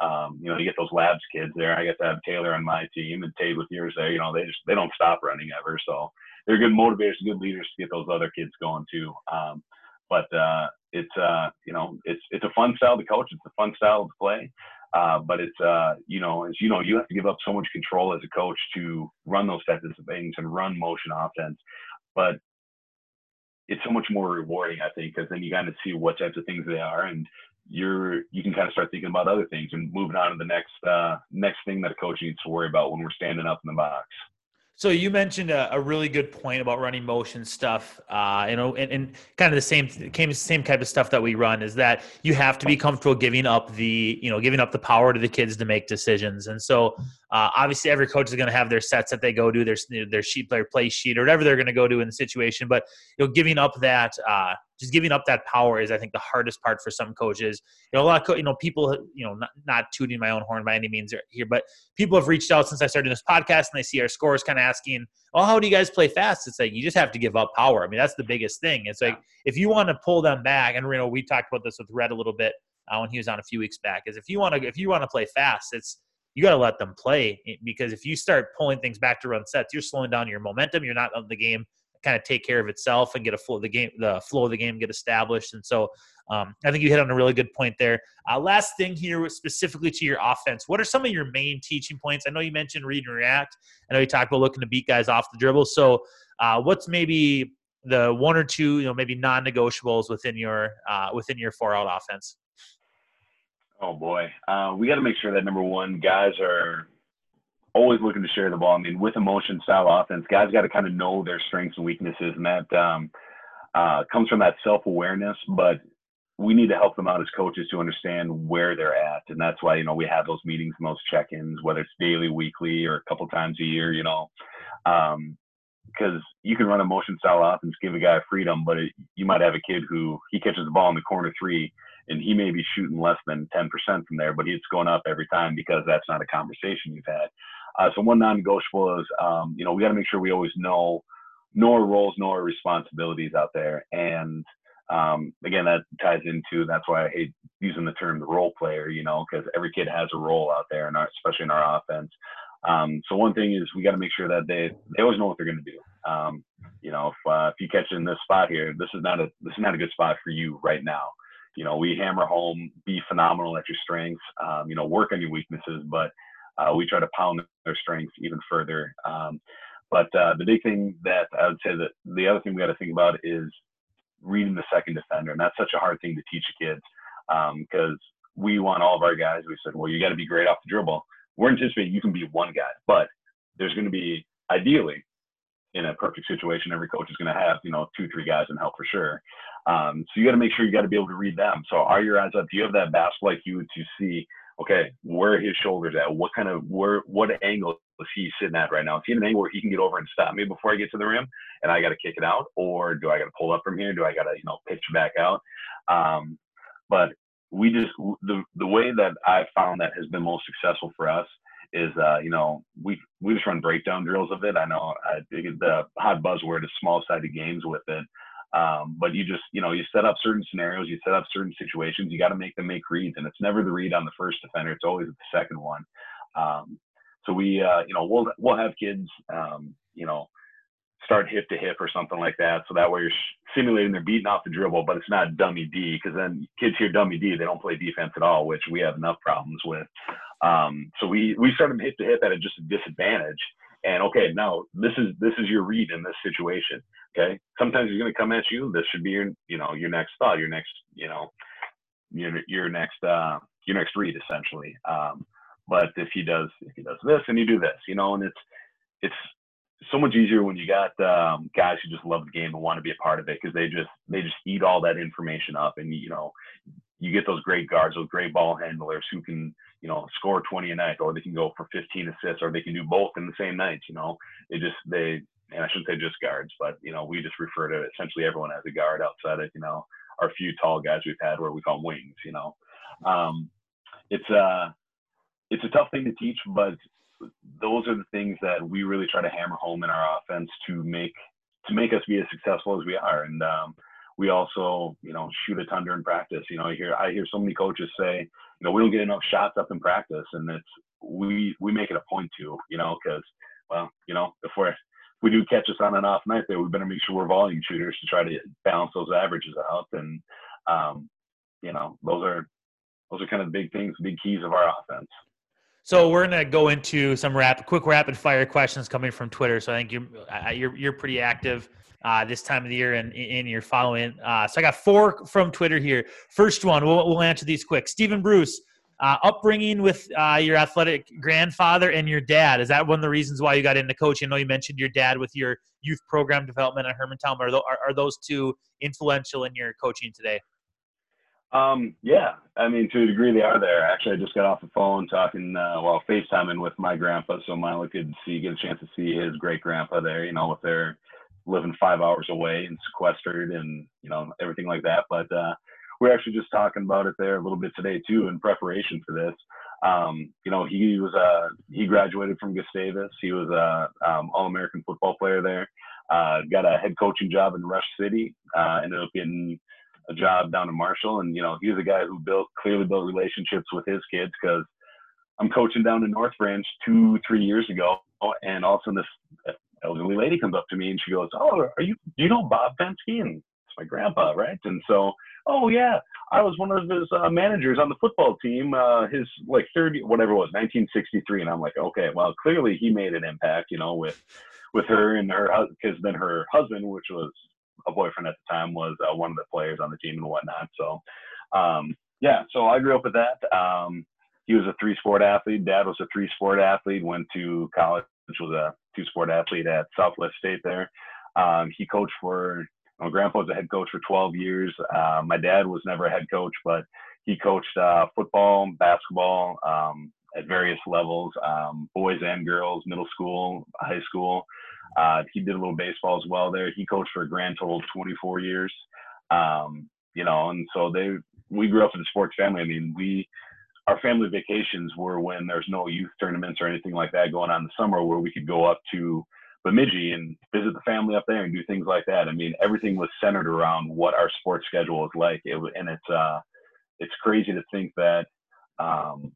Speaker 2: Um, you know, you get those labs kids there. I get to have Taylor on my team and Tate with yours there. You know, they just they don't stop running ever. So they're good motivators, good leaders to get those other kids going too. Um, but uh, it's uh, you know it's it's a fun style to coach. It's a fun style to play. Uh, but it's uh, you know as you know you have to give up so much control as a coach to run those types of things and run motion offense. But it's so much more rewarding, I think, because then you kind of see what types of things they are, and you're you can kind of start thinking about other things and moving on to the next uh, next thing that a coach needs to worry about when we're standing up in the box.
Speaker 1: So you mentioned a, a, really good point about running motion stuff, uh, you know, and, and, kind of the same came same type of stuff that we run is that you have to be comfortable giving up the you know giving up the power to the kids to make decisions. And so uh, obviously every coach is going to have their sets that they go to, their their sheet player play sheet or whatever they're going to go to in the situation. But you know, giving up that uh, just giving up that power is, I think, the hardest part for some coaches. You know, a lot of co- you know people, you know, not, not tooting my own horn by any means here, but people have reached out since I started this podcast and they see our scores, kind of asking, "Oh, how do you guys play fast?" It's like you just have to give up power. I mean, that's the biggest thing. It's like if you want to pull them back, and you know, we talked about this with Rhett a little bit uh, when he was on a few weeks back. Is if you want to if you want to play fast, it's you got to let them play because if you start pulling things back to run sets, you're slowing down your momentum. You're not on the game kind of take care of itself and get a flow of the game, the flow of the game get established. And so um, I think you hit on a really good point there. Uh, last thing here, specifically to your offense, what are some of your main teaching points? I know you mentioned read and react. I know you talked about looking to beat guys off the dribble. So uh, what's maybe the one or two, you know, maybe non-negotiables within your uh, within your four-out offense?
Speaker 2: Oh boy, uh, we got to make sure that number one, guys are always looking to share the ball. I mean, with a motion style offense, guys got to kind of know their strengths and weaknesses, and that um, uh, comes from that self awareness. But we need to help them out as coaches to understand where they're at, and that's why you know we have those meetings and those check ins, whether it's daily, weekly, or a couple times a year. You know. Um, because you can run a motion style offense, give a guy freedom, but it, you might have a kid who he catches the ball in the corner three and he may be shooting less than 10% from there, but it's going up every time because that's not a conversation you've had. Uh, so one non-negotiable is, um, you know, we got to make sure we always know know our roles, know our responsibilities out there. And um, again, that ties into that's why I hate using the term the role player, you know, because every kid has a role out there, and especially in our offense. Um, so one thing is we got to make sure that they they always know what they're going to do. Um, you know, if uh, if you catch in this spot here, this is not a this is not a good spot for you right now. You know, we hammer home, be phenomenal at your strengths. Um, you know, work on your weaknesses, but uh, we try to pound their strengths even further. Um, but uh, the big thing that I would say that the other thing we got to think about is reading the second defender, and that's such a hard thing to teach kids because um, we want all of our guys. We said, well, you got to be great off the dribble. We're anticipating you can be one guy, but there's going to be ideally in a perfect situation, every coach is going to have you know two, three guys in help for sure. Um, so you got to make sure you got to be able to read them. So are your eyes up? Do you have that basketball IQ to see okay, where are his shoulders at? What kind of where what angle is he sitting at right now? Is he in an angle where he can get over and stop me before I get to the rim and I got to kick it out, or do I got to pull up from here? Do I got to you know pitch back out? Um, but we just the the way that I found that has been most successful for us is uh, you know we we just run breakdown drills of it. I know I, the hot buzzword is small sided games with it. Um, but you just, you know, you set up certain scenarios, you set up certain situations, you got to make them make reads, and it's never the read on the first defender; it's always the second one. Um, so we, uh, you know, we'll we'll have kids, um, you know, start hip to hip or something like that, so that way you're simulating they're beating off the dribble, but it's not dummy D, because then kids hear dummy D, they don't play defense at all, which we have enough problems with. Um, so we we start them hip to hip at a, just a disadvantage, and okay, now this is this is your read in this situation Okay. Sometimes he's going to come at you. This should be your, you know, your next thought, your next, you know, your your next uh, your next read essentially. Um, but if he does if he does this and you do this, you know, and it's it's so much easier when you got um, guys who just love the game and want to be a part of it because they just they just eat all that information up and you know you get those great guards, those great ball handlers who can, you know, score 20 a night, or they can go for 15 assists, or they can do both in the same night. You know, they just they, and I shouldn't say just guards, but you know, we just refer to essentially everyone as a guard outside of you know our few tall guys we've had where we call them wings. You know, um, it's uh it's a tough thing to teach, but those are the things that we really try to hammer home in our offense to make to make us be as successful as we are. And um, we also, you know, shoot a ton during practice. You know, I hear I hear so many coaches say, you know, we don't get enough shots up in practice, and it's we we make it a point to, you know, because well, you know, if we're we do catch us on an off night there, we better make sure we're volume shooters to try to balance those averages out. And um, you know, those are those are kind of big things, big keys of our offense.
Speaker 1: So we're gonna go into some rapid, quick, rapid fire questions coming from Twitter. So I think you're you're you're pretty active uh, this time of the year and in your following. Uh, so I got four from Twitter here. First one, we'll we'll answer these quick. Stephen Bruce, uh, upbringing with uh, your athletic grandfather and your dad. Is that one of the reasons why you got into coaching? I know you mentioned your dad with your youth program development at Hermantown. Are, are, are those two influential in your coaching today?
Speaker 2: Um, yeah, I mean, to a degree, they are there. Actually, I just got off the phone talking, uh, well, FaceTiming with my grandpa, so Milo could see, get a chance to see his great grandpa there. You know, with their living five hours away and sequestered, and you know everything like that. But uh, we're actually just talking about it there a little bit today too, in preparation for this. Um, you know, he was uh, he graduated from Gustavus. He was a um, All-American football player there. Uh, got a head coaching job in Rush City. Uh, ended up getting a job down in Marshall, and you know he's a guy who built clearly built relationships with his kids because I'm coaching down in North Branch two three years ago, and all of a sudden this elderly lady comes up to me and she goes, "Oh, are you do you know Bob Fenske?" And it's my grandpa, right? And so, oh yeah, I was one of his uh, managers on the football team. Uh, his like third, whatever it was 1963, and I'm like, okay, well clearly he made an impact, you know, with with her and her because then her husband, which was a boyfriend at the time was uh, one of the players on the team and whatnot. So, um, yeah, so I grew up with that. Um, he was a three sport athlete. Dad was a three sport athlete. Went to college, was a two sport athlete at Southwest State there. Um, he coached for. My grandpa was a head coach for 12 years. Uh, my dad was never a head coach, but he coached uh, football, basketball um, at various levels, um, boys and girls, middle school, high school. Uh, he did a little baseball as well there. He coached for a grand total of 24 years. Um, you know, and so they we grew up in a sports family. I mean, we our family vacations were when there's no youth tournaments or anything like that going on in the summer where we could go up to Bemidji and visit the family up there and do things like that. I mean, everything was centered around what our sports schedule is like. It, and it's uh, it's crazy to think that, um,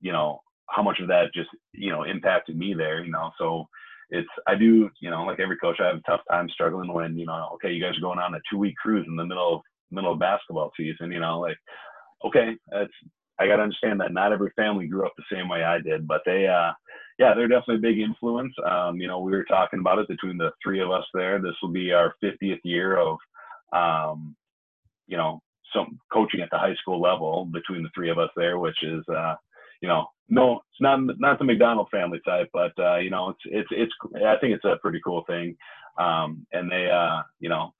Speaker 2: you know, how much of that just you know impacted me there. You know, so it's I do you know like every coach I have a tough time struggling when you know okay you guys are going on a two week cruise in the middle of middle of basketball season you know like okay that's I got to understand that not every family grew up the same way I did but they uh yeah they're definitely a big influence um you know we were talking about it between the three of us there this will be our 50th year of um you know some coaching at the high school level between the three of us there which is uh you know, no, it's not not the McDonald family type, but uh, you know, it's it's it's. I think it's a pretty cool thing. Um, and they, uh, you know,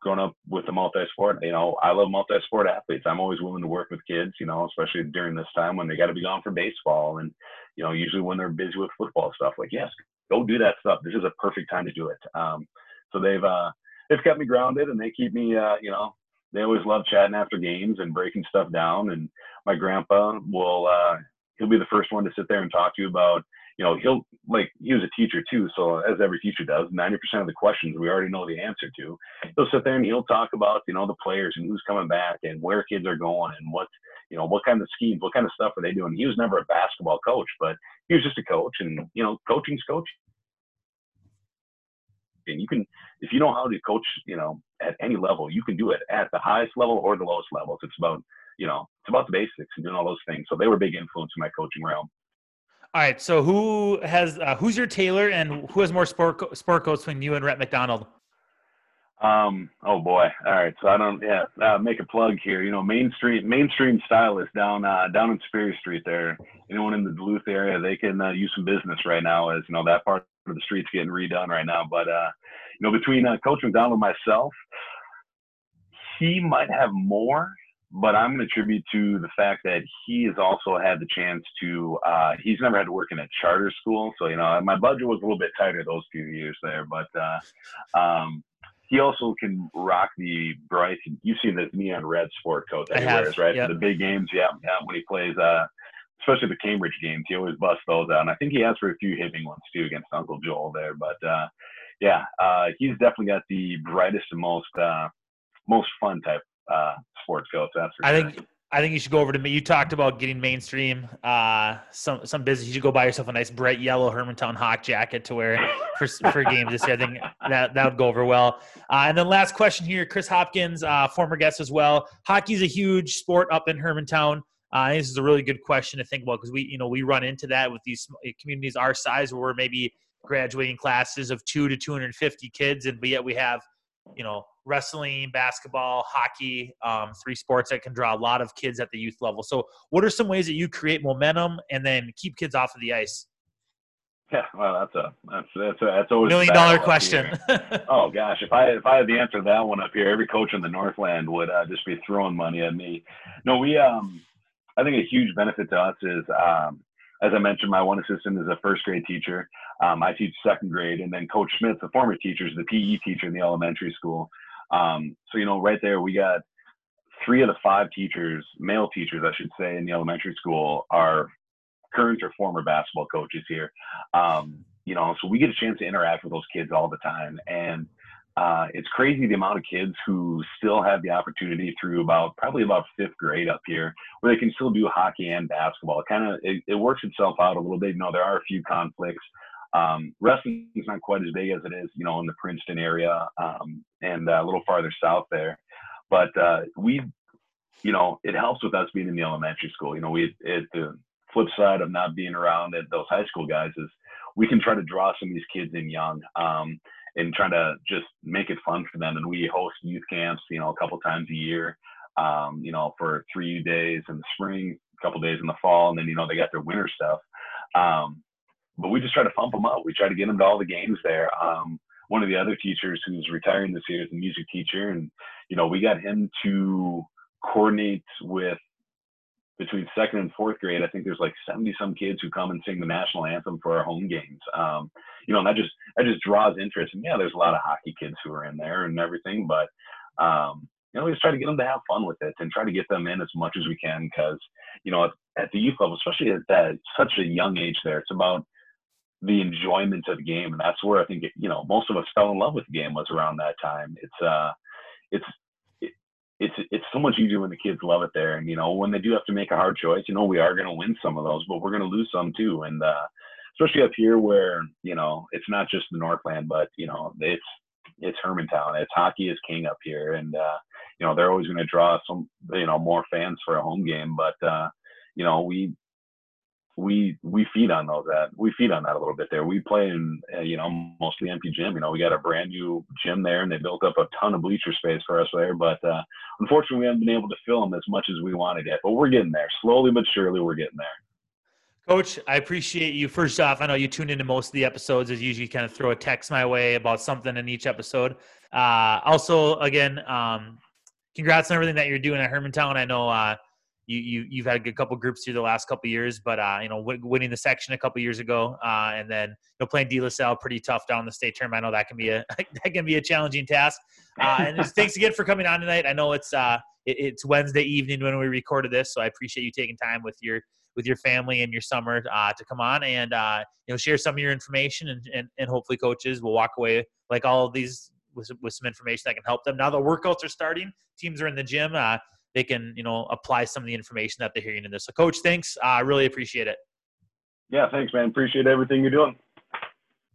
Speaker 2: growing up with the multi-sport, you know, I love multi-sport athletes. I'm always willing to work with kids, you know, especially during this time when they got to be gone for baseball and, you know, usually when they're busy with football stuff. Like, yes, go do that stuff. This is a perfect time to do it. Um, so they've uh, they've kept me grounded and they keep me, uh, you know, they always love chatting after games and breaking stuff down. And my grandpa will, uh, he'll be the first one to sit there and talk to you about you know he'll like he was a teacher too so as every teacher does 90% of the questions we already know the answer to he'll sit there and he'll talk about you know the players and who's coming back and where kids are going and what you know what kind of schemes what kind of stuff are they doing he was never a basketball coach but he was just a coach and you know coaching's coaching and you can if you know how to coach you know at any level you can do it at the highest level or the lowest levels it's about you know, it's about the basics and doing all those things. So they were a big influence in my coaching realm.
Speaker 1: All right. So who has uh, who's your tailor and who has more sport sport coats between you and Rhett McDonald?
Speaker 2: Um. Oh boy. All right. So I don't. Yeah. Uh, make a plug here. You know, mainstream mainstream stylist down uh, down in Superior Street. There. Anyone in the Duluth area, they can uh, use some business right now. As you know, that part of the street's getting redone right now. But uh, you know, between uh, Coach McDonald and myself, he might have more but I'm going to attribute to the fact that he has also had the chance to. Uh, he's never had to work in a charter school, so you know my budget was a little bit tighter those few years there. But uh, um, he also can rock the bright. You've seen the neon red sport coat that I he have, wears, right? Yep. For the big games, yeah, yeah. When he plays, uh, especially the Cambridge games, he always busts those out. And I think he has for a few hitting ones too against Uncle Joel there. But uh, yeah, uh, he's definitely got the brightest and most uh, most fun type uh, sports coats. That's
Speaker 1: I sure. think I think you should go over to me. You talked about getting mainstream. Uh, some some business. You should go buy yourself a nice bright yellow Hermantown Hawk jacket to wear for for games this year. I think that that would go over well. Uh, and then last question here, Chris Hopkins, uh, former guest as well. Hockey's a huge sport up in Hermantown. Uh, this is a really good question to think about because we, you know, we run into that with these communities our size, where we're maybe graduating classes of two to 250 kids, and but yet we have, you know, wrestling, basketball, hockey, um, three sports that can draw a lot of kids at the youth level. So, what are some ways that you create momentum and then keep kids off of the ice?
Speaker 2: Yeah, <laughs> well, that's a that's that's a, that's always
Speaker 1: million dollar question. <laughs>
Speaker 2: oh gosh, if I if I had the answer to that one up here, every coach in the Northland would uh, just be throwing money at me. No, we um, I think a huge benefit to us is um, as I mentioned, my one assistant is a first grade teacher. Um, I teach second grade, and then Coach Smith, the former teacher, is the PE teacher in the elementary school. Um, so you know, right there, we got three of the five teachers, male teachers, I should say, in the elementary school are current or former basketball coaches here. Um, you know, so we get a chance to interact with those kids all the time, and uh, it's crazy the amount of kids who still have the opportunity through about probably about fifth grade up here where they can still do hockey and basketball. It kind of it, it, works itself out a little bit. You know, there are a few conflicts. Um, wrestling is not quite as big as it is, you know, in the Princeton area um, and uh, a little farther south there. But uh, we, you know, it helps with us being in the elementary school. You know, we it, the flip side of not being around at those high school guys is we can try to draw some of these kids in young. Um, and trying to just make it fun for them. And we host youth camps, you know, a couple times a year, um, you know, for three days in the spring, a couple days in the fall, and then you know they got their winter stuff. Um, but we just try to pump them up. We try to get them to all the games there. Um, one of the other teachers who's retiring this year is a music teacher, and you know we got him to coordinate with between second and fourth grade, I think there's like 70 some kids who come and sing the national anthem for our home games. Um, you know, and that just that just draws interest. And yeah, there's a lot of hockey kids who are in there and everything, but um, you know, we just try to get them to have fun with it and try to get them in as much as we can because you know, at, at the youth level, especially at that such a young age, there, it's about the enjoyment of the game, and that's where I think it, you know most of us fell in love with the game was around that time. It's uh, it's it's it's so much easier when the kids love it there. And you know, when they do have to make a hard choice, you know, we are going to win some of those, but we're going to lose some too. And uh, especially up here, where you know, it's not just the Northland, but you know, it's it's Hermantown. It's hockey is king up here, and uh, you know, they're always going to draw some you know more fans for a home game. But uh, you know, we we we feed on those that we feed on that a little bit there. We play in uh, you know mostly empty gym. You know we got a brand new gym there, and they built up a ton of bleacher space for us there. But uh, unfortunately, we haven't been able to fill them as much as we wanted yet. But we're getting there, slowly but surely. We're getting there.
Speaker 1: Coach, I appreciate you. First off, I know you tune into most of the episodes. As usually, kind of throw a text my way about something in each episode. Uh, also, again, um, congrats on everything that you're doing at Hermantown. I know uh, you, you you've had a couple groups through the last couple years, but uh, you know w- winning the section a couple years ago, uh, and then you know playing De La Salle pretty tough down the state tournament. I know that can be a <laughs> that can be a challenging task. Uh, and thanks again for coming on tonight. I know it's uh it, it's Wednesday evening when we recorded this, so I appreciate you taking time with your with your family and your summer uh, to come on and uh, you know share some of your information and, and, and hopefully coaches will walk away like all of these with, with some information that can help them. Now the workouts are starting, teams are in the gym. Uh, they can you know apply some of the information that they're hearing in this. So, coach, thanks. I uh, really appreciate it.
Speaker 2: Yeah, thanks, man. Appreciate everything you're doing.